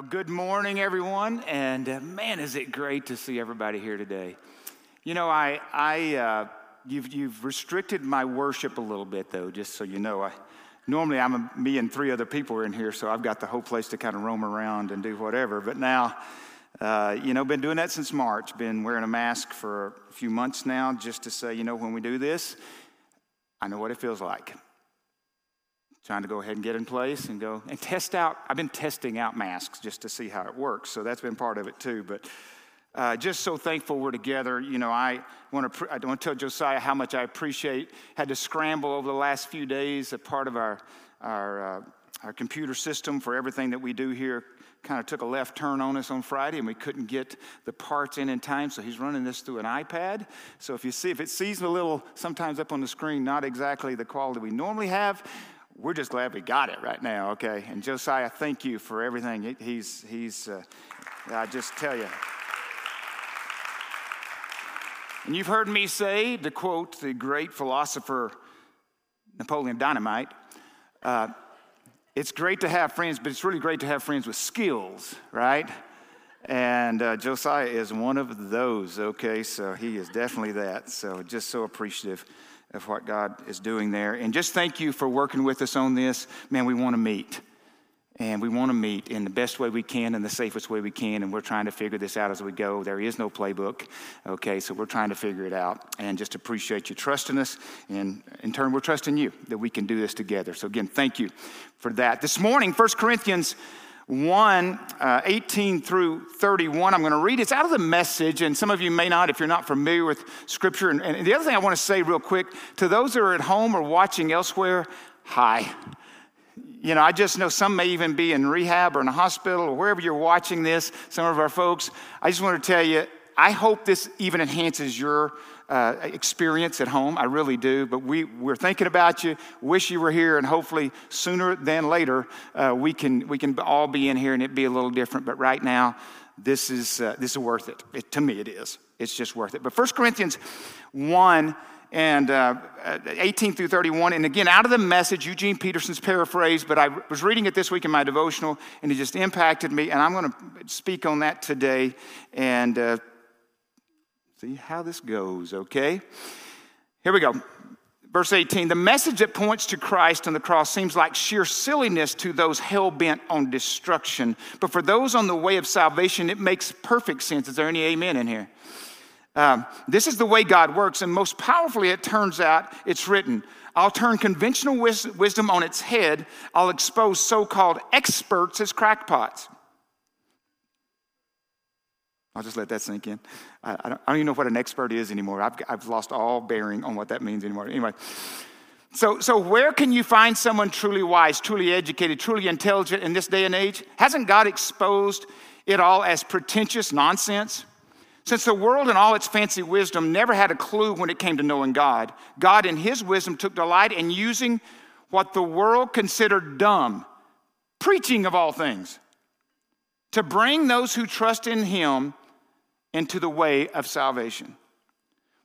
Well, good morning, everyone, and uh, man, is it great to see everybody here today. You know, I, I, uh, you've, you've restricted my worship a little bit, though, just so you know. I, normally, I'm a, me and three other people are in here, so I've got the whole place to kind of roam around and do whatever. But now, uh, you know, been doing that since March. Been wearing a mask for a few months now, just to say, you know, when we do this, I know what it feels like trying to go ahead and get in place and go and test out. I've been testing out masks just to see how it works, so that's been part of it too. But uh, just so thankful we're together. You know, I want to I want to tell Josiah how much I appreciate. Had to scramble over the last few days. A part of our our uh, our computer system for everything that we do here kind of took a left turn on us on Friday and we couldn't get the parts in in time. So he's running this through an iPad. So if you see, if it sees a little sometimes up on the screen, not exactly the quality we normally have, we're just glad we got it right now, okay? And Josiah, thank you for everything. He's, he's uh, I just tell you. And you've heard me say, to quote the great philosopher Napoleon Dynamite, uh, it's great to have friends, but it's really great to have friends with skills, right? And uh, Josiah is one of those, okay? So he is definitely that. So just so appreciative of what God is doing there. And just thank you for working with us on this. Man, we want to meet. And we want to meet in the best way we can and the safest way we can. And we're trying to figure this out as we go. There is no playbook. Okay, so we're trying to figure it out. And just appreciate you trusting us. And in turn, we're trusting you that we can do this together. So again, thank you for that. This morning, 1 Corinthians 1 uh, 18 through 31. I'm going to read it's out of the message, and some of you may not if you're not familiar with Scripture. And, and the other thing I want to say, real quick, to those that are at home or watching elsewhere, hi. You know, I just know some may even be in rehab or in a hospital or wherever you're watching this, some of our folks. I just want to tell you, I hope this even enhances your uh, experience at home. I really do. But we, we're thinking about you, wish you were here, and hopefully sooner than later uh, we, can, we can all be in here and it be a little different. But right now, this is, uh, this is worth it. it. To me, it is. It's just worth it. But 1 Corinthians 1 and uh, 18 through 31. And again, out of the message, Eugene Peterson's paraphrase, but I was reading it this week in my devotional, and it just impacted me. And I'm going to speak on that today. And uh, See how this goes, okay? Here we go. Verse 18 The message that points to Christ on the cross seems like sheer silliness to those hell bent on destruction. But for those on the way of salvation, it makes perfect sense. Is there any amen in here? Um, this is the way God works, and most powerfully, it turns out it's written I'll turn conventional wis- wisdom on its head, I'll expose so called experts as crackpots. I'll just let that sink in. I, I, don't, I, don't, even know what an expert is anymore. I've, I've lost all bearing on what that means anymore. Anyway, so, so where can you find someone truly wise, truly educated, truly intelligent in this day and age? Hasn't God exposed it all as pretentious nonsense? Since the world and all its fancy wisdom never had a clue when it came to knowing God, God in His wisdom took delight in using what the world considered dumb, preaching of all things, to bring those who trust in Him into the way of salvation.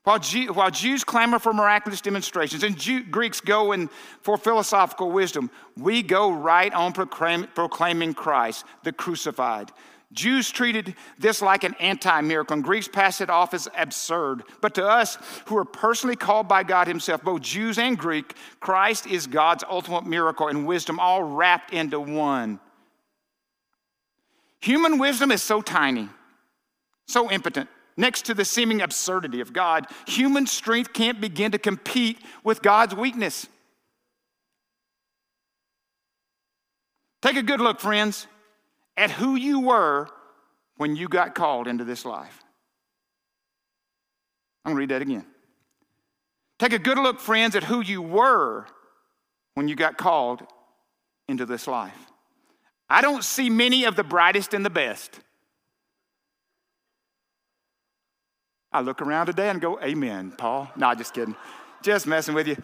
While, Jew, while Jews clamor for miraculous demonstrations and Jew, Greeks go in for philosophical wisdom, we go right on proclaim, proclaiming Christ, the crucified. Jews treated this like an anti miracle, and Greeks passed it off as absurd. But to us, who are personally called by God Himself, both Jews and Greek, Christ is God's ultimate miracle and wisdom, all wrapped into one. Human wisdom is so tiny so impotent. Next to the seeming absurdity of God, human strength can't begin to compete with God's weakness. Take a good look, friends, at who you were when you got called into this life. I'm going to read that again. Take a good look, friends, at who you were when you got called into this life. I don't see many of the brightest and the best. I look around today and go, Amen, Paul. No, just kidding. Just messing with you.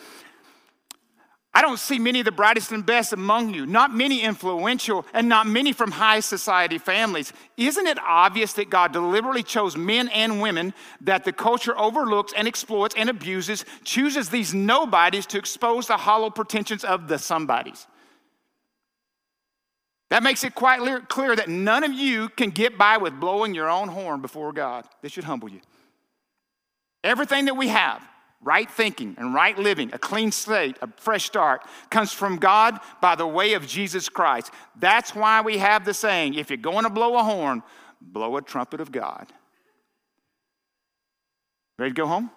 I don't see many of the brightest and best among you, not many influential, and not many from high society families. Isn't it obvious that God deliberately chose men and women that the culture overlooks and exploits and abuses, chooses these nobodies to expose the hollow pretensions of the somebodies? That makes it quite clear that none of you can get by with blowing your own horn before God. This should humble you. Everything that we have, right thinking and right living, a clean slate, a fresh start, comes from God by the way of Jesus Christ. That's why we have the saying if you're going to blow a horn, blow a trumpet of God. Ready to go home?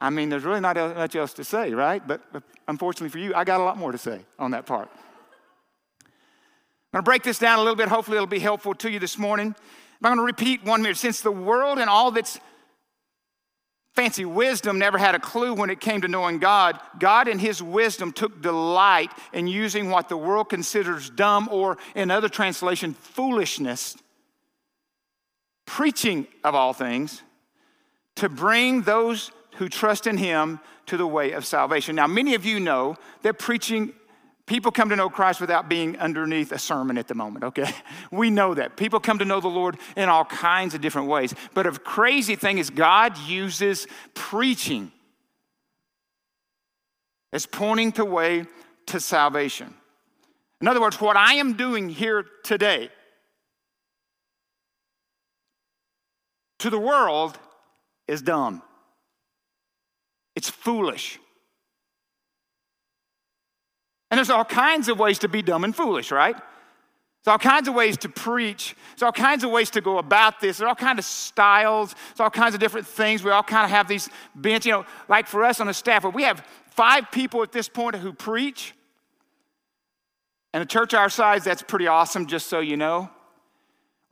I mean, there's really not much else to say, right? But, unfortunately for you, I got a lot more to say on that part. I'm going to break this down a little bit. Hopefully, it'll be helpful to you this morning. I'm going to repeat one minute. Since the world and all its fancy wisdom never had a clue when it came to knowing God, God in His wisdom took delight in using what the world considers dumb or, in other translation, foolishness, preaching of all things, to bring those who trust in Him to the way of salvation. Now, many of you know that preaching People come to know Christ without being underneath a sermon at the moment, okay? We know that. People come to know the Lord in all kinds of different ways. But a crazy thing is, God uses preaching as pointing the way to salvation. In other words, what I am doing here today to the world is dumb, it's foolish. And there's all kinds of ways to be dumb and foolish, right? There's all kinds of ways to preach. There's all kinds of ways to go about this. There's all kinds of styles. There's all kinds of different things. We all kind of have these bents. You know, like for us on the staff, we have five people at this point who preach. And a church our size, that's pretty awesome, just so you know.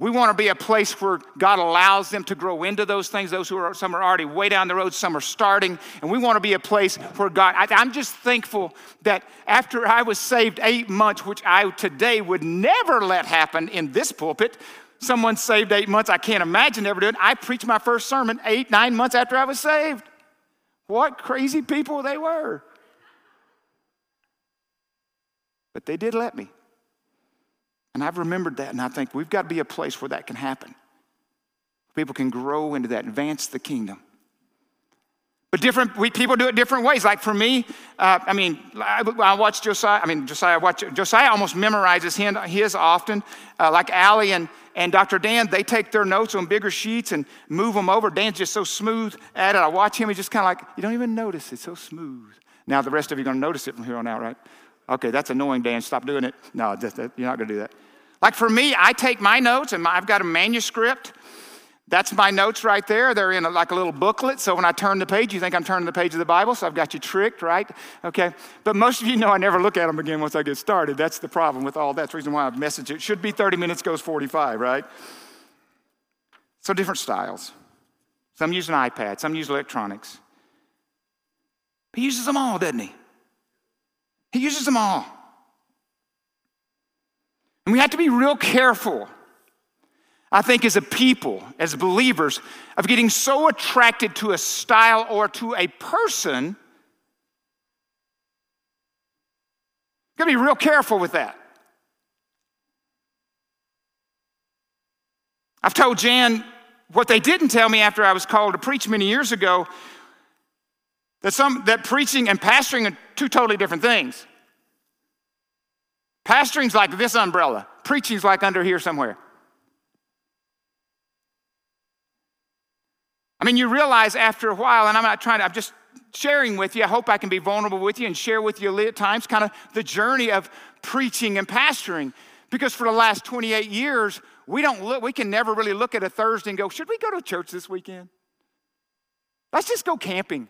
We want to be a place where God allows them to grow into those things. Those who are, some are already way down the road, some are starting. And we want to be a place where God, I, I'm just thankful that after I was saved eight months, which I today would never let happen in this pulpit, someone saved eight months, I can't imagine ever doing. I preached my first sermon eight, nine months after I was saved. What crazy people they were. But they did let me. And I've remembered that, and I think we've got to be a place where that can happen. People can grow into that, advance the kingdom. But different we, people do it different ways. Like for me, uh, I mean, I, I, watch Josiah. I mean, Josiah. Watch Josiah. Almost memorizes his, his often. Uh, like Allie and and Dr. Dan, they take their notes on bigger sheets and move them over. Dan's just so smooth at it. I watch him. He's just kind of like you don't even notice. It's so smooth. Now the rest of you are going to notice it from here on out, right? Okay, that's annoying, Dan. Stop doing it. No, you're not going to do that. Like for me, I take my notes and I've got a manuscript. That's my notes right there. They're in a, like a little booklet. So when I turn the page, you think I'm turning the page of the Bible. So I've got you tricked, right? Okay. But most of you know I never look at them again once I get started. That's the problem with all that. That's the reason why I've messaged it. Should be 30 minutes, goes 45, right? So different styles. Some use an iPad, some use electronics. He uses them all, doesn't he? He uses them all. And we have to be real careful, I think, as a people, as believers, of getting so attracted to a style or to a person. Gotta be real careful with that. I've told Jan what they didn't tell me after I was called to preach many years ago that some that preaching and pastoring are two totally different things. Pastoring's like this umbrella, preaching's like under here somewhere. I mean, you realize after a while, and I'm not trying to, I'm just sharing with you. I hope I can be vulnerable with you and share with you at times kind of the journey of preaching and pastoring. Because for the last 28 years, we don't look, we can never really look at a Thursday and go, should we go to church this weekend? Let's just go camping.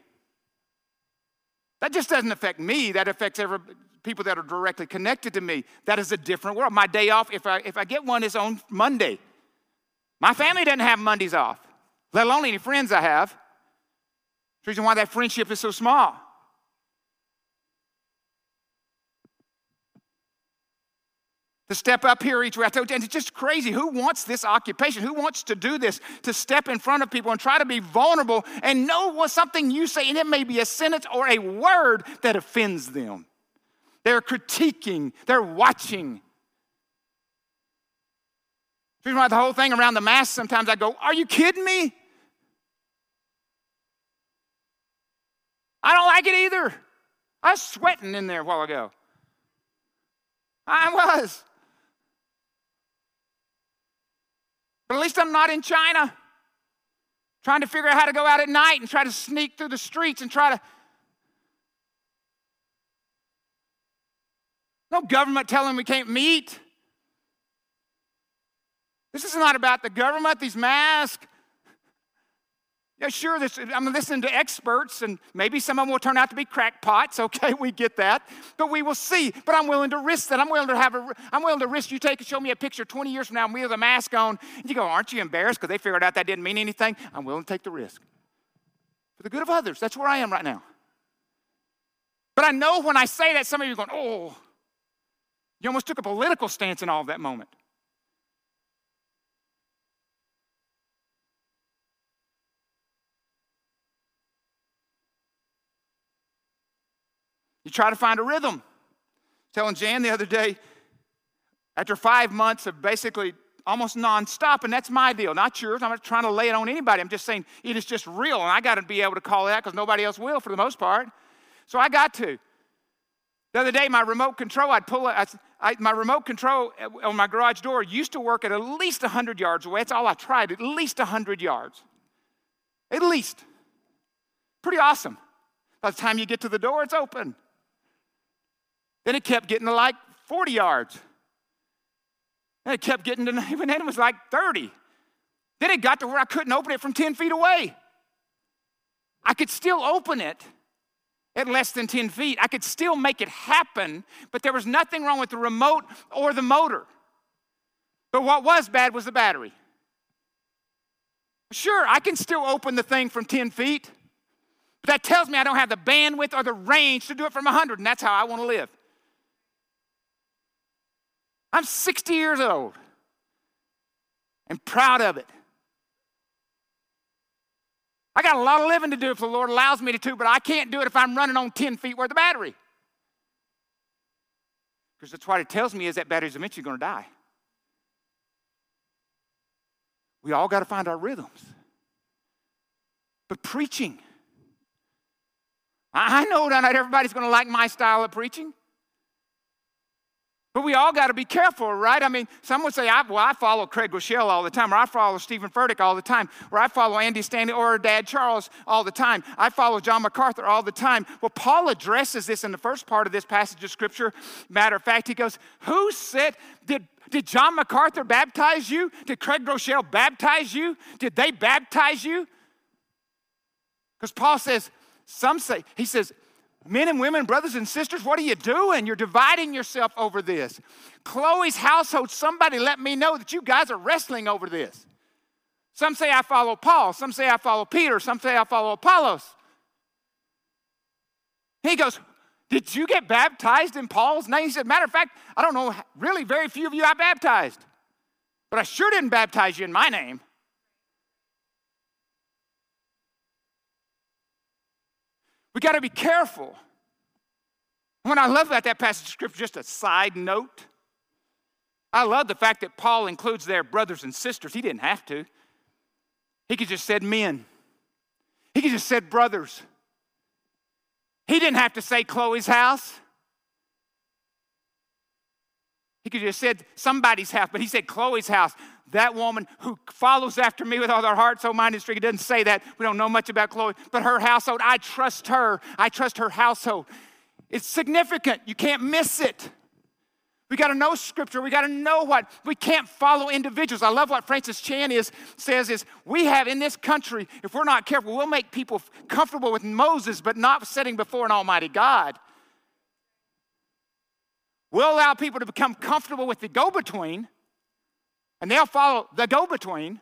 That just doesn't affect me. That affects every, people that are directly connected to me. That is a different world. My day off, if I, if I get one, is on Monday. My family doesn't have Mondays off, let alone any friends I have. The reason why that friendship is so small. To step up here each week. You, and it's just crazy. Who wants this occupation? Who wants to do this? To step in front of people and try to be vulnerable and know what something you say, and it may be a sentence or a word that offends them. They're critiquing, they're watching. The whole thing around the mask, sometimes I go, Are you kidding me? I don't like it either. I was sweating in there a while ago. I was. But at least I'm not in China trying to figure out how to go out at night and try to sneak through the streets and try to. No government telling we can't meet. This is not about the government, these masks. Yeah, sure, this, I'm listening to experts, and maybe some of them will turn out to be crackpots. Okay, we get that. But we will see. But I'm willing to risk that. I'm willing to have a, I'm willing to risk you take and show me a picture 20 years from now, and we have a mask on. And you go, aren't you embarrassed because they figured out that didn't mean anything? I'm willing to take the risk. For the good of others. That's where I am right now. But I know when I say that, some of you are going, oh, you almost took a political stance in all of that moment. You try to find a rhythm. Telling Jan the other day, after five months of basically almost nonstop, and that's my deal, not yours. I'm not trying to lay it on anybody. I'm just saying it is just real, and I got to be able to call it out because nobody else will for the most part. So I got to. The other day, my remote control, I'd pull it, I, my remote control uh, on my garage door used to work at at least 100 yards away. That's all I tried, at least 100 yards. At least. Pretty awesome. By the time you get to the door, it's open. Then it kept getting to like 40 yards. And it kept getting to, even then it was like 30. Then it got to where I couldn't open it from 10 feet away. I could still open it at less than 10 feet. I could still make it happen, but there was nothing wrong with the remote or the motor. But what was bad was the battery. Sure, I can still open the thing from 10 feet, but that tells me I don't have the bandwidth or the range to do it from 100, and that's how I want to live. I'm 60 years old and proud of it. I got a lot of living to do if the Lord allows me to, do, but I can't do it if I'm running on 10 feet worth of battery. Because that's what it tells me is that battery's eventually going to die. We all got to find our rhythms. But preaching, I know not everybody's going to like my style of preaching. But we all got to be careful, right? I mean, some would say, I, well, I follow Craig Groeschel all the time, or I follow Stephen Furtick all the time, or I follow Andy Stanley or Dad Charles all the time. I follow John MacArthur all the time. Well, Paul addresses this in the first part of this passage of Scripture. Matter of fact, he goes, Who said, did, did John MacArthur baptize you? Did Craig Groeschel baptize you? Did they baptize you? Because Paul says, some say, he says, Men and women, brothers and sisters, what are you doing? You're dividing yourself over this. Chloe's household, somebody let me know that you guys are wrestling over this. Some say I follow Paul, some say I follow Peter, some say I follow Apollos. He goes, Did you get baptized in Paul's name? He said, Matter of fact, I don't know, really, very few of you I baptized, but I sure didn't baptize you in my name. We got to be careful. When I love about that passage of scripture, just a side note, I love the fact that Paul includes their brothers and sisters. He didn't have to. He could just said men. He could just said brothers. He didn't have to say Chloe's house. He could just said somebody's house, but he said Chloe's house that woman who follows after me with all their heart, soul, mind, and strength. It doesn't say that. We don't know much about Chloe, but her household, I trust her. I trust her household. It's significant. You can't miss it. We got to know scripture. We got to know what we can't follow individuals. I love what Francis Chan is says is we have in this country, if we're not careful, we'll make people comfortable with Moses, but not sitting before an almighty God. We'll allow people to become comfortable with the go-between and they'll follow the go between,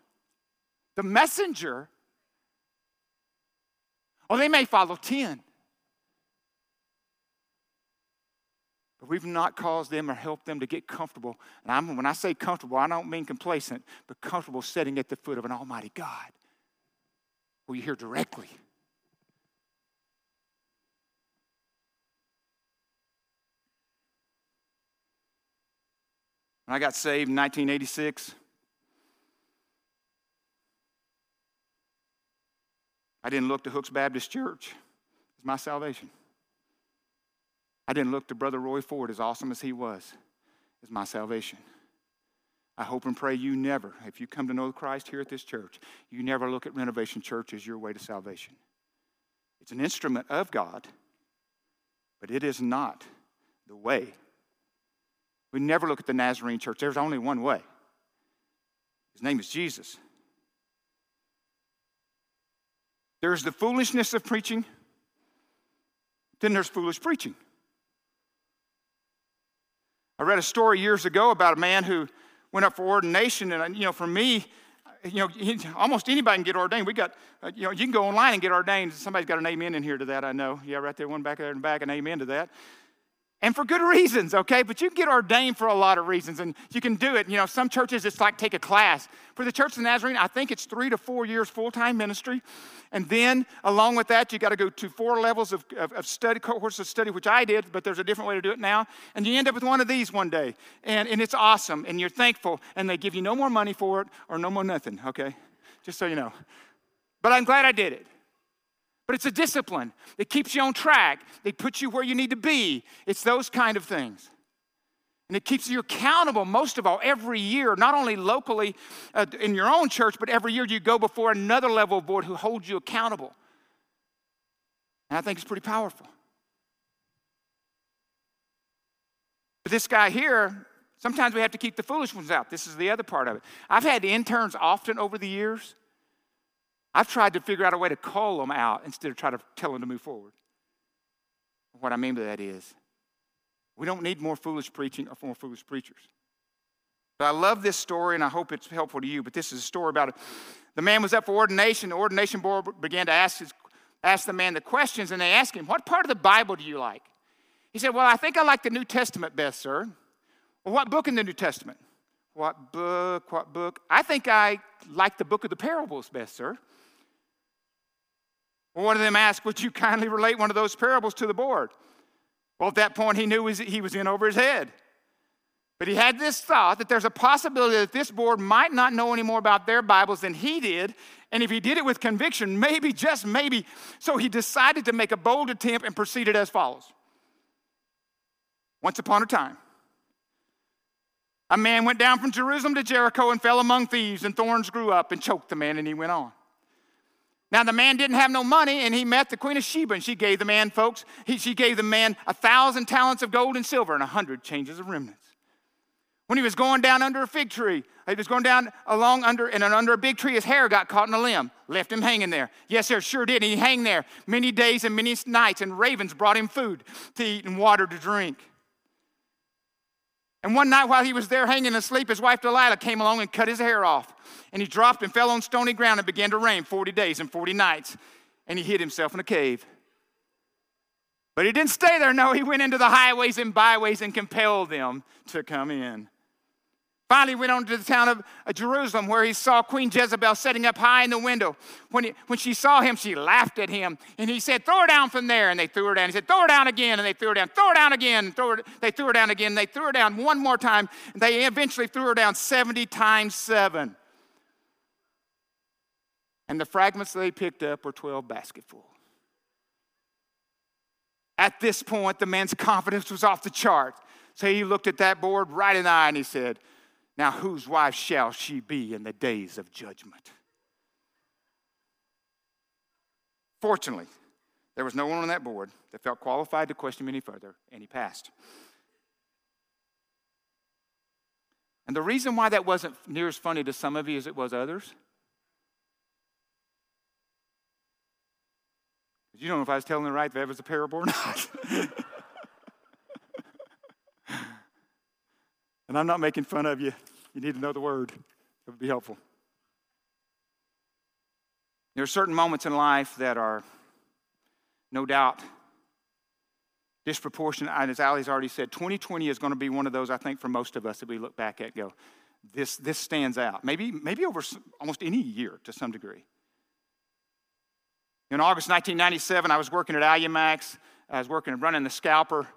the messenger, or they may follow 10. But we've not caused them or helped them to get comfortable. And I'm, when I say comfortable, I don't mean complacent, but comfortable sitting at the foot of an Almighty God. Will you hear directly? When I got saved in 1986, I didn't look to Hooks Baptist Church as my salvation. I didn't look to Brother Roy Ford, as awesome as he was, as my salvation. I hope and pray you never, if you come to know Christ here at this church, you never look at Renovation Church as your way to salvation. It's an instrument of God, but it is not the way. We never look at the Nazarene church. There's only one way. His name is Jesus. There's the foolishness of preaching, then there's foolish preaching. I read a story years ago about a man who went up for ordination, and you know, for me, you know, almost anybody can get ordained. We got, uh, you know, you can go online and get ordained. Somebody's got an amen in here to that, I know. Yeah, right there, one back there in the back, an amen to that and for good reasons, okay? But you can get ordained for a lot of reasons, and you can do it. You know, some churches it's like take a class. For the Church of Nazarene, I think it's three to four years full time ministry. And then, along with that, you got to go to four levels of, of, of, study, courses of study, which I did, but there's a different way to do it now. And you end up with one of these one day, and, and it's awesome, and you're thankful, and they give you no more money for it or no more nothing, okay? Just so you know. But I'm glad I did it. But it's a discipline that keeps you on track. They put you where you need to be. It's those kind of things. And it keeps you accountable, most of all, every year, not only locally uh, in your own church, but every year you go before another level of board who holds you accountable. And I think it's pretty powerful. But this guy here, sometimes we have to keep the foolish ones out. This is the other part of it. I've had interns often over the years I've tried to figure out a way to call them out instead of try to tell them to move forward. What I mean by that is, we don't need more foolish preaching or more foolish preachers. But I love this story and I hope it's helpful to you. But this is a story about it. The man was up for ordination. The ordination board began to ask, his, ask the man the questions, and they asked him, What part of the Bible do you like? He said, Well, I think I like the New Testament best, sir. Well, what book in the New Testament? What book? What book? I think I like the book of the parables best, sir. One of them asked, Would you kindly relate one of those parables to the board? Well, at that point, he knew he was in over his head. But he had this thought that there's a possibility that this board might not know any more about their Bibles than he did. And if he did it with conviction, maybe, just maybe. So he decided to make a bold attempt and proceeded as follows Once upon a time, a man went down from Jerusalem to Jericho and fell among thieves, and thorns grew up and choked the man, and he went on. Now, the man didn't have no money, and he met the Queen of Sheba, and she gave the man, folks, he, she gave the man a thousand talents of gold and silver and a hundred changes of remnants. When he was going down under a fig tree, he was going down along under and under a big tree. His hair got caught in a limb, left him hanging there. Yes, sir, sure did. He hung there many days and many nights, and ravens brought him food to eat and water to drink. And one night while he was there hanging asleep, his wife Delilah came along and cut his hair off. And he dropped and fell on stony ground and began to rain 40 days and 40 nights. And he hid himself in a cave. But he didn't stay there. No, he went into the highways and byways and compelled them to come in. Finally, went on to the town of uh, Jerusalem where he saw Queen Jezebel sitting up high in the window. When, he, when she saw him, she laughed at him. And he said, Throw her down from there. And they threw her down. He said, Throw her down again. And they threw her down. Throw her down again. Throw her, they threw her down again. And They threw her down one more time. And they eventually threw her down 70 times seven. And the fragments they picked up were 12 basketfuls. At this point, the man's confidence was off the chart. So he looked at that board right in the eye and he said, now, whose wife shall she be in the days of judgment? Fortunately, there was no one on that board that felt qualified to question him any further, and he passed. And the reason why that wasn't near as funny to some of you as it was others, you don't know if I was telling the right, that was a parable or not. And I'm not making fun of you. You need to know the word, it would be helpful. There are certain moments in life that are, no doubt, disproportionate. And As Ali's already said, 2020 is going to be one of those, I think, for most of us that we look back at go, this, this stands out. Maybe, maybe over almost any year to some degree. In August 1997, I was working at Alumax. I was working running the scalper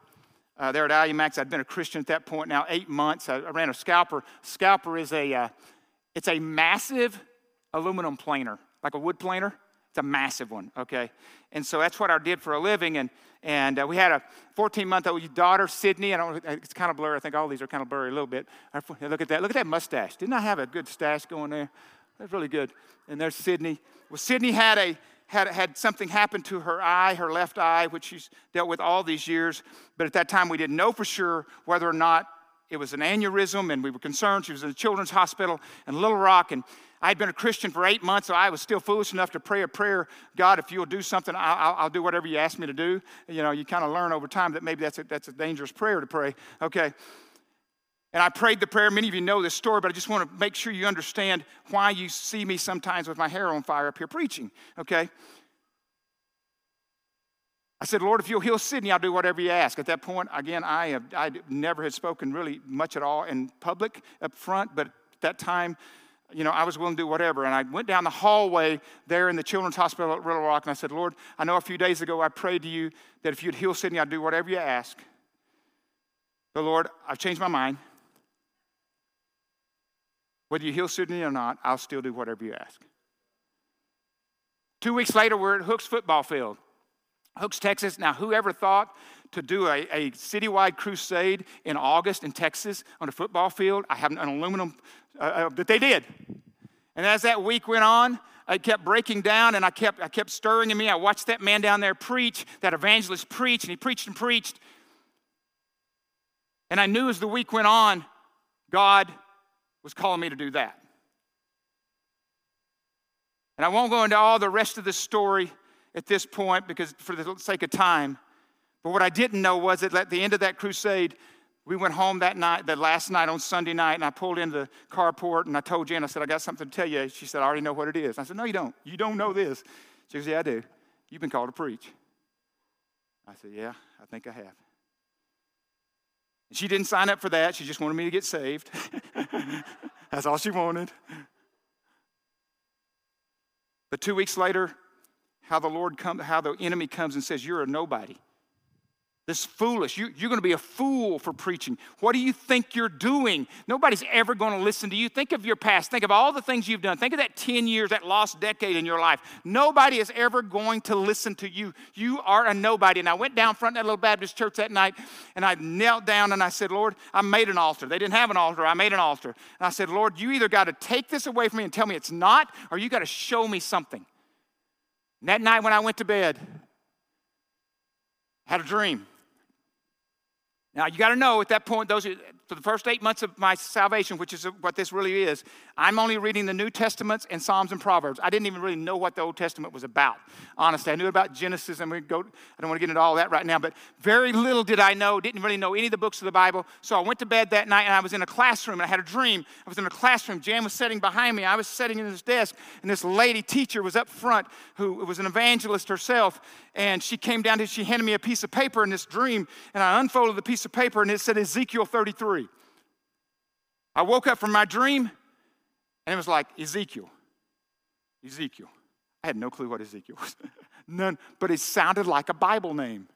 uh, there at Alumax. I'd been a Christian at that point now, eight months. I, I ran a scalper. Scalper is a, uh, it's a massive aluminum planer, like a wood planer. It's a massive one, okay? And so that's what I did for a living. And, and uh, we had a 14 month old daughter, Sydney. I don't, it's kind of blurry. I think all these are kind of blurry a little bit. Look at that. Look at that mustache. Didn't I have a good stash going there? That's really good. And there's Sydney. Well, Sydney had a had, had something happen to her eye, her left eye, which she's dealt with all these years. But at that time, we didn't know for sure whether or not it was an aneurysm, and we were concerned. She was in a children's hospital in Little Rock, and I had been a Christian for eight months, so I was still foolish enough to pray a prayer God, if you'll do something, I'll, I'll do whatever you ask me to do. You know, you kind of learn over time that maybe that's a, that's a dangerous prayer to pray. Okay. And I prayed the prayer. Many of you know this story, but I just want to make sure you understand why you see me sometimes with my hair on fire up here preaching. Okay. I said, Lord, if you'll heal Sydney, I'll do whatever you ask. At that point, again, I, have, I never had spoken really much at all in public up front, but at that time, you know, I was willing to do whatever. And I went down the hallway there in the Children's Hospital at Little Rock, and I said, Lord, I know a few days ago I prayed to you that if you'd heal Sydney, I'd do whatever you ask. But Lord, I've changed my mind. Whether you heal Sydney or not, I'll still do whatever you ask. Two weeks later, we're at Hooks football field. Hooks, Texas. Now, whoever thought to do a, a citywide crusade in August in Texas on a football field? I have an aluminum uh, uh, that they did. And as that week went on, I kept breaking down and I kept, I kept stirring in me. I watched that man down there preach, that evangelist preach, and he preached and preached. And I knew as the week went on, God was calling me to do that. And I won't go into all the rest of the story at this point because for the sake of time. But what I didn't know was that at the end of that crusade, we went home that night, that last night on Sunday night, and I pulled into the carport and I told Jen, I said, I got something to tell you. She said, I already know what it is. I said, No, you don't. You don't know this. She goes, Yeah, I do. You've been called to preach. I said, Yeah, I think I have. She didn't sign up for that. She just wanted me to get saved. That's all she wanted. But two weeks later, how the Lord come, how the enemy comes and says, You're a nobody. This foolish. You, you're going to be a fool for preaching. What do you think you're doing? Nobody's ever going to listen to you. Think of your past. Think of all the things you've done. Think of that 10 years, that lost decade in your life. Nobody is ever going to listen to you. You are a nobody. And I went down front of that little Baptist church that night and I knelt down and I said, Lord, I made an altar. They didn't have an altar. I made an altar. And I said, Lord, you either got to take this away from me and tell me it's not, or you got to show me something. And that night when I went to bed, I had a dream. Now, you got to know at that point, those for the first eight months of my salvation, which is what this really is, I'm only reading the New Testaments and Psalms and Proverbs. I didn't even really know what the Old Testament was about. Honestly, I knew about Genesis, and we go. I don't want to get into all that right now, but very little did I know. Didn't really know any of the books of the Bible. So I went to bed that night, and I was in a classroom, and I had a dream. I was in a classroom. Jan was sitting behind me. I was sitting in this desk, and this lady teacher was up front, who was an evangelist herself, and she came down. To, she handed me a piece of paper in this dream, and I unfolded the piece of paper, and it said Ezekiel 33. I woke up from my dream and it was like Ezekiel. Ezekiel. I had no clue what Ezekiel was. None, but it sounded like a Bible name.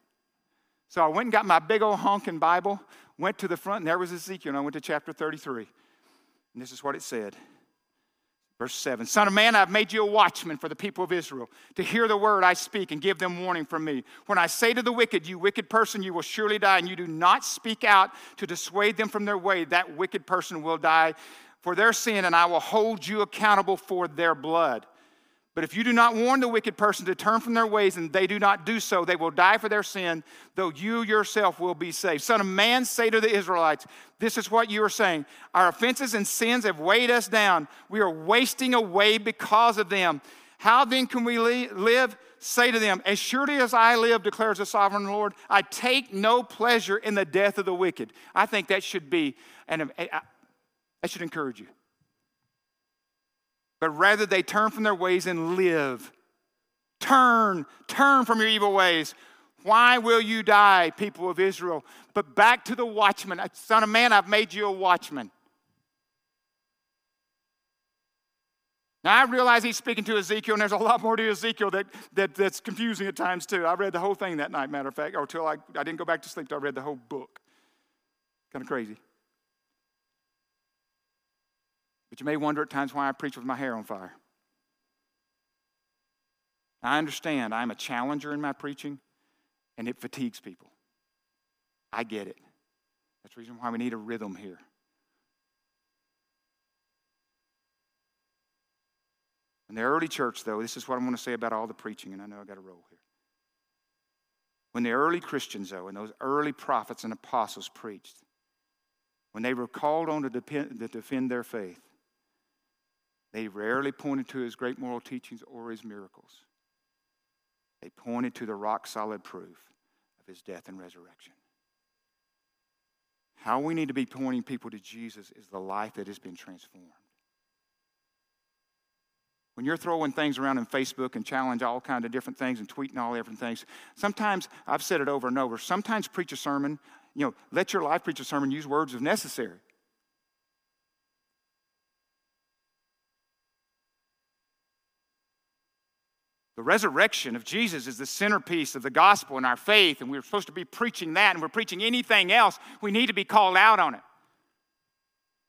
So I went and got my big old honking Bible, went to the front, and there was Ezekiel, and I went to chapter 33. And this is what it said Verse 7 Son of man, I've made you a watchman for the people of Israel, to hear the word I speak and give them warning from me. When I say to the wicked, You wicked person, you will surely die, and you do not speak out to dissuade them from their way, that wicked person will die for their sin, and I will hold you accountable for their blood. But if you do not warn the wicked person to turn from their ways and they do not do so, they will die for their sin, though you yourself will be saved. Son of man, say to the Israelites, This is what you are saying. Our offenses and sins have weighed us down. We are wasting away because of them. How then can we live? Say to them, As surely as I live, declares the sovereign Lord, I take no pleasure in the death of the wicked. I think that should be, and that should encourage you but rather they turn from their ways and live. Turn, turn from your evil ways. Why will you die, people of Israel? But back to the watchman. Uh, Son of man, I've made you a watchman. Now, I realize he's speaking to Ezekiel, and there's a lot more to Ezekiel that, that, that's confusing at times, too. I read the whole thing that night, matter of fact, or until I, I didn't go back to sleep, I read the whole book. Kind of crazy. But you may wonder at times why I preach with my hair on fire. I understand I'm a challenger in my preaching, and it fatigues people. I get it. That's the reason why we need a rhythm here. In the early church, though, this is what I'm going to say about all the preaching, and I know I got a roll here. When the early Christians, though, and those early prophets and apostles preached, when they were called on to defend their faith, they rarely pointed to his great moral teachings or his miracles. They pointed to the rock solid proof of his death and resurrection. How we need to be pointing people to Jesus is the life that has been transformed. When you're throwing things around in Facebook and challenge all kind of different things and tweeting all different things, sometimes I've said it over and over. Sometimes preach a sermon, you know, let your life preach a sermon, use words if necessary. The resurrection of Jesus is the centerpiece of the gospel and our faith, and we're supposed to be preaching that, and we're preaching anything else, we need to be called out on it.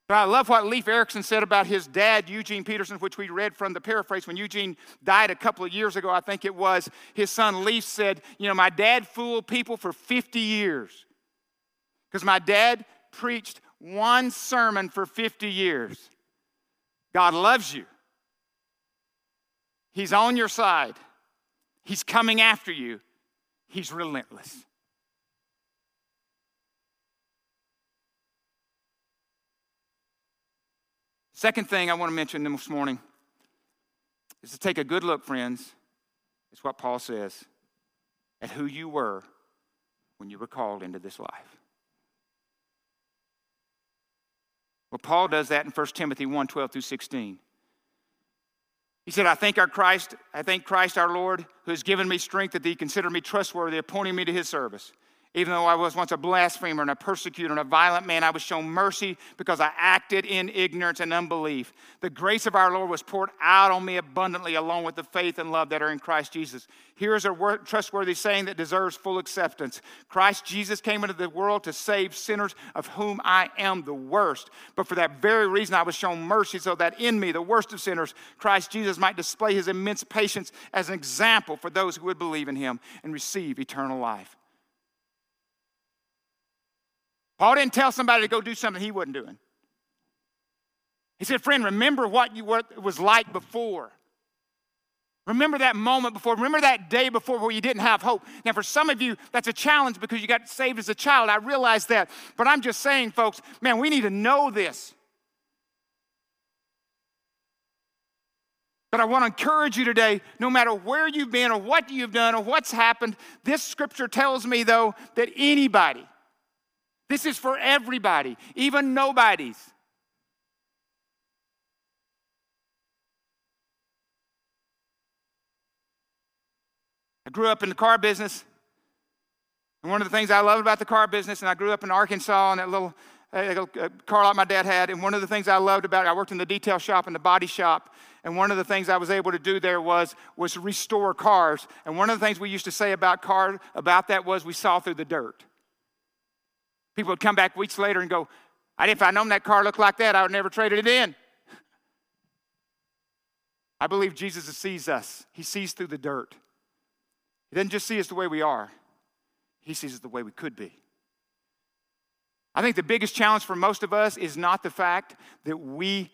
But I love what Leif Erikson said about his dad, Eugene Peterson, which we read from the paraphrase. When Eugene died a couple of years ago, I think it was, his son Leif said, You know, my dad fooled people for 50 years. Because my dad preached one sermon for 50 years. God loves you, He's on your side, He's coming after you, He's relentless. Second thing I want to mention this morning is to take a good look, friends. It's what Paul says at who you were when you were called into this life. Well, Paul does that in 1 Timothy 1 12 through 16. He said, I thank our Christ, I thank Christ our Lord, who has given me strength that he considered me trustworthy, appointing me to his service. Even though I was once a blasphemer and a persecutor and a violent man, I was shown mercy because I acted in ignorance and unbelief. The grace of our Lord was poured out on me abundantly, along with the faith and love that are in Christ Jesus. Here is a trustworthy saying that deserves full acceptance Christ Jesus came into the world to save sinners, of whom I am the worst. But for that very reason, I was shown mercy, so that in me, the worst of sinners, Christ Jesus might display his immense patience as an example for those who would believe in him and receive eternal life. Paul didn't tell somebody to go do something he wasn't doing. He said, Friend, remember what, you, it was like before. Remember that moment before. Remember that day before where you didn't have hope. Now, for some of you, that's a challenge because you got saved as a child. I realize that. But I'm just saying, folks, man, we need to know this. But I want to encourage you today, no matter where you've been or what you've done or what's happened, this scripture tells me, though, that anybody, this is for everybody, even nobodies. I grew up in the car business. And one of the things I loved about the car business, and I grew up in Arkansas in that little uh, car lot my dad had. And one of the things I loved about it, I worked in the detail shop and the body shop. And one of the things I was able to do there was, was restore cars. And one of the things we used to say about car about that was we saw through the dirt. People would come back weeks later and go, I, if I'd known that car looked like that, I would never traded it in. I believe Jesus sees us. He sees through the dirt. He doesn't just see us the way we are, He sees us the way we could be. I think the biggest challenge for most of us is not the fact that we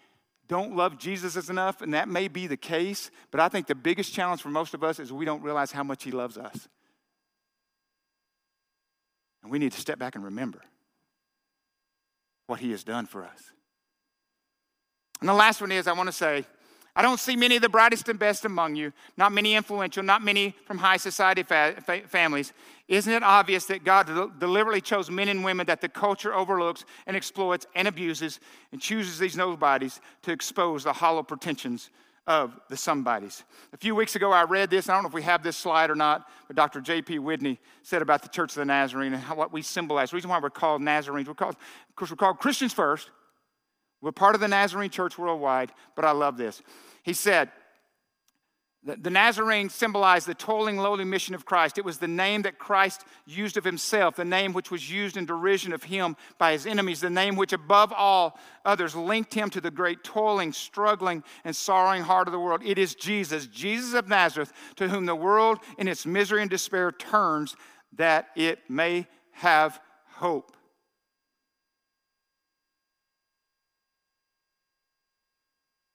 don't love Jesus enough, and that may be the case, but I think the biggest challenge for most of us is we don't realize how much He loves us. And we need to step back and remember what He has done for us. And the last one is I want to say, I don't see many of the brightest and best among you, not many influential, not many from high society fa- fa- families. Isn't it obvious that God deliberately chose men and women that the culture overlooks and exploits and abuses and chooses these nobodies to expose the hollow pretensions of the somebodies? A few weeks ago, I read this. I don't know if we have this slide or not, but Dr. J.P. Widney said about the Church of the Nazarene and how, what we symbolize. The reason why we're called Nazarenes, we're called, of course, we're called Christians first. We're part of the Nazarene Church worldwide, but I love this. He said, The, Nazarene symbolized the toiling, lowly mission of Christ. It was the name that Christ used of himself, the name which was used in derision of him by his enemies, the name which above all others linked him to the great toiling, struggling, and sorrowing heart of the world. It is Jesus, Jesus of Nazareth, to whom the world in its misery and despair turns that it may have hope.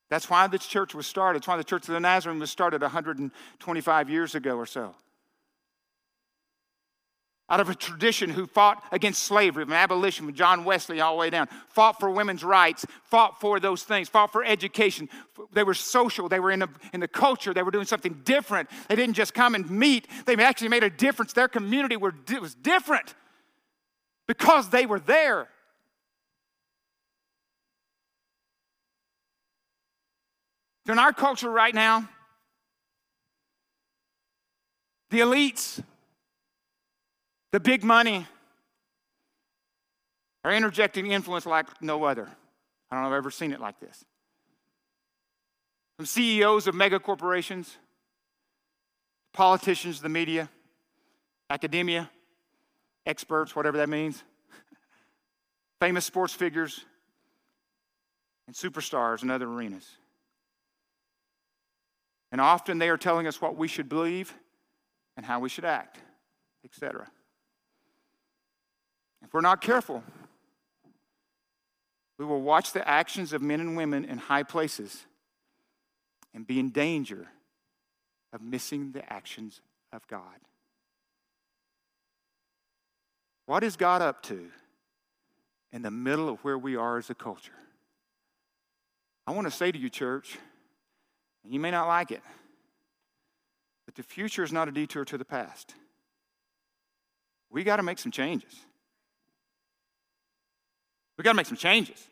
That's why this church was started. That's why the Church of the Nazarene was started 125 years ago or so. Out of a tradition who fought against slavery, from abolition, from John Wesley all the way down, fought for women's rights, fought for those things, fought for education. They were social, they were in the, in the culture, they were doing something different. They didn't just come and meet, they actually made a difference. Their community were, was different because they were there. In our culture right now, the elites, the big money, are interjecting influence like no other. I don't know if I've ever seen it like this. From CEOs of mega corporations, politicians, the media, academia, experts, whatever that means, famous sports figures, and superstars in other arenas. And often they are telling us what we should believe and how we should act, etc. If we're not careful, we will watch the actions of men and women in high places and be in danger of missing the actions of God. What is God up to in the middle of where we are as a culture? I want to say to you, church, you may not like it, but the future is not a detour to the past. We got to make some changes. We got to make some changes.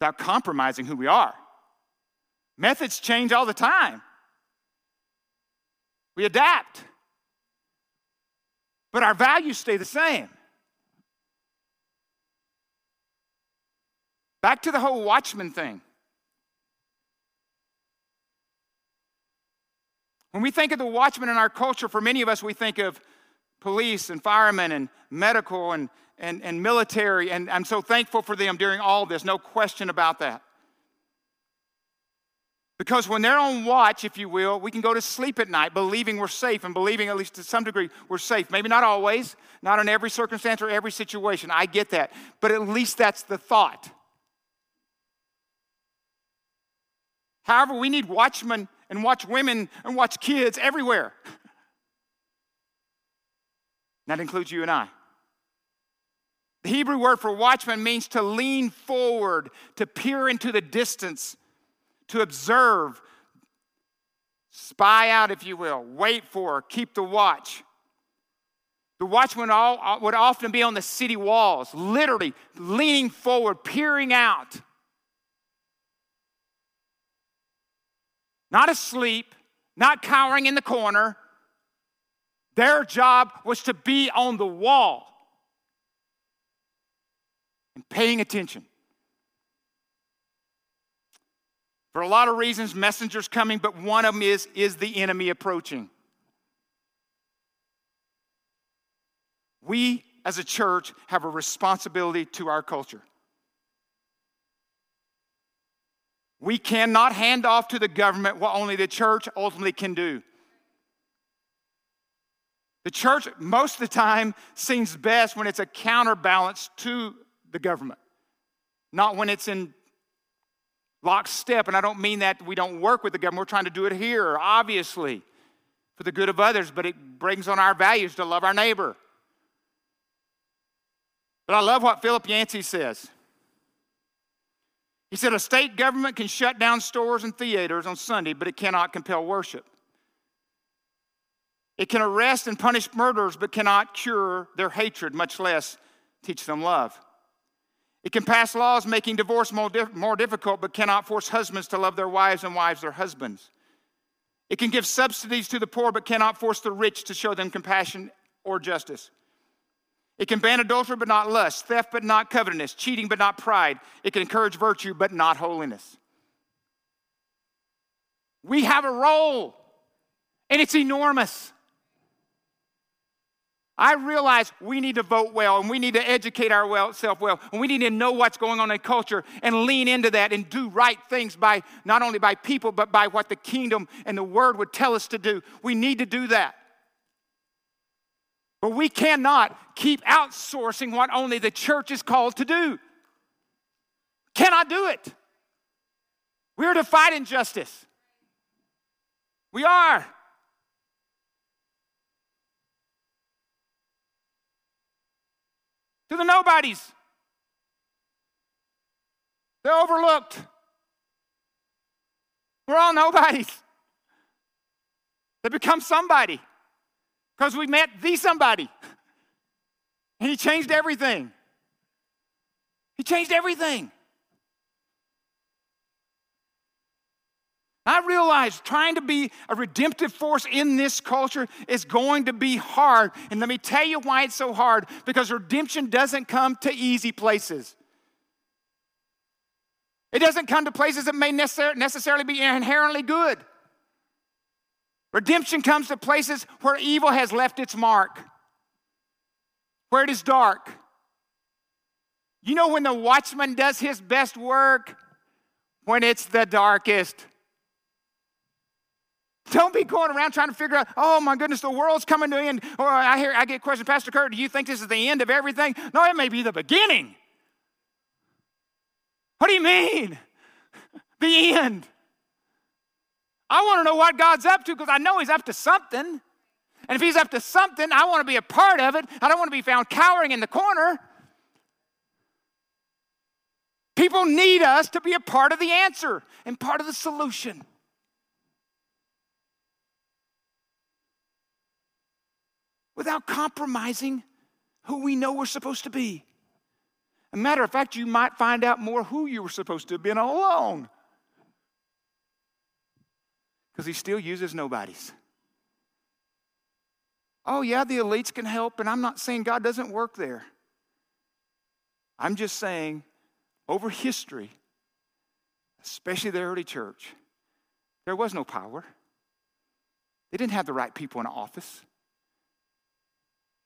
Without compromising who we are. Methods change all the time. We adapt. But our values stay the same. Back to the whole watchman thing. When we think of the watchman in our culture, for many of us, we think of police and firemen and medical and, and, and military, and I'm so thankful for them during all this, no question about that. Because when they're on watch, if you will, we can go to sleep at night believing we're safe and believing, at least to some degree, we're safe. Maybe not always, not in every circumstance or every situation. I get that. But at least that's the thought. However, we need watchmen and watch women and watch kids everywhere. That includes you and I. The Hebrew word for watchman means to lean forward, to peer into the distance, to observe, spy out, if you will, wait for, keep the watch. The watchman uh, would often be on the city walls, literally leaning forward, peering out. Not asleep, not cowering in the corner. Their job was to be on the wall and paying attention. For a lot of reasons, messengers coming, but one of them is is the enemy approaching. We as a church have a responsibility to our culture. We cannot hand off to the government what only the church ultimately can do. The church, most of the time, seems best when it's a counterbalance to the government, not when it's in lockstep. And I don't mean that we don't work with the government. We're trying to do it here, obviously, for the good of others, but it brings on our values to love our neighbor. But I love what Philip Yancey says. He said a state government can shut down stores and theaters on Sunday, but it cannot compel worship. It can arrest and punish murderers, but cannot cure their hatred, much less teach them love. It can pass laws making divorce more, dif- more difficult, but cannot force husbands to love their wives and wives their husbands. It can give subsidies to the poor, but cannot force the rich to show them compassion or justice. It can ban adultery but not lust, theft but not covetousness, cheating but not pride. It can encourage virtue but not holiness. We have a role, and it's enormous. I realize we need to vote well and we need to educate ourselves well and we need to know what's going on in culture and lean into that and do right things by not only by people but by what the kingdom and the word would tell us to do. We need to do that. But we cannot keep outsourcing what only the church is called to do. Cannot do it. We're to fight injustice. We are. To the nobodies, the overlooked. We're all nobodies. They become somebody because we met the somebody. And he changed everything. He changed everything. I realize trying to be a redemptive force in this culture is going to be hard. And let me tell you why it's so hard because redemption doesn't come to easy places. It doesn't come to places that may necessarily be inherently good. Redemption comes to places where evil has left its mark, where it is dark. You know when the watchman does his best work? When it's the darkest. Don't be going around trying to figure out, oh my goodness, the world's coming to an end. Or I hear I get questions, Pastor Kurt, do you think this is the end of everything? No, it may be the beginning. What do you mean? The end. I want to know what God's up to because I know He's up to something. And if He's up to something, I want to be a part of it. I don't want to be found cowering in the corner. People need us to be a part of the answer and part of the solution. Without compromising who we know we're supposed to be. A matter of fact, you might find out more who you were supposed to have been all because he still uses nobodies. Oh, yeah, the elites can help, and I'm not saying God doesn't work there. I'm just saying, over history, especially the early church, there was no power. They didn't have the right people in office.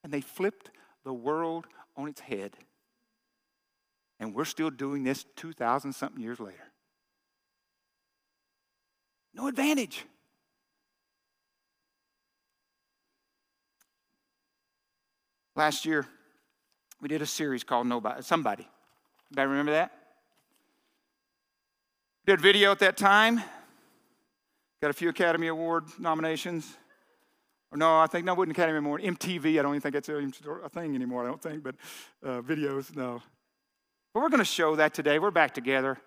And they flipped the world on its head. And we're still doing this 2,000 something years later. No advantage. Last year, we did a series called Nobody, Somebody. Remember that? Did video at that time. Got a few Academy Award nominations. Or no, I think no, wouldn't Academy Award. MTV. I don't even think it's a, thing anymore. I don't think, but uh, videos, no. But we're going to show that today. We're back together.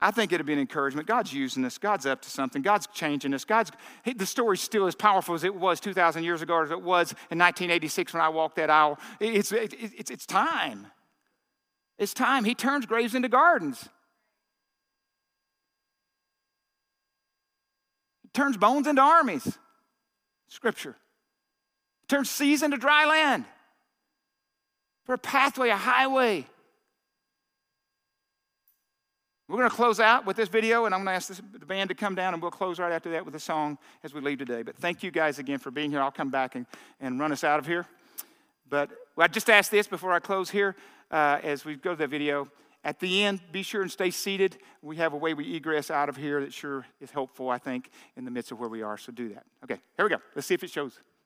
I think it'd be an encouragement. God's using us. God's up to something. God's changing us. God's the story's still as powerful as it was 2,000 years ago as it was in 1986 when I walked that aisle. It's, it's, it's time. It's time. He turns graves into gardens. He turns bones into armies. Scripture. He turns seas into dry land. For a pathway, a highway. We're going to close out with this video, and I'm going to ask this, the band to come down, and we'll close right after that with a song as we leave today. But thank you guys again for being here. I'll come back and, and run us out of here. But I just ask this before I close here uh, as we go to the video. At the end, be sure and stay seated. We have a way we egress out of here that sure is helpful, I think, in the midst of where we are. So do that. Okay, here we go. Let's see if it shows.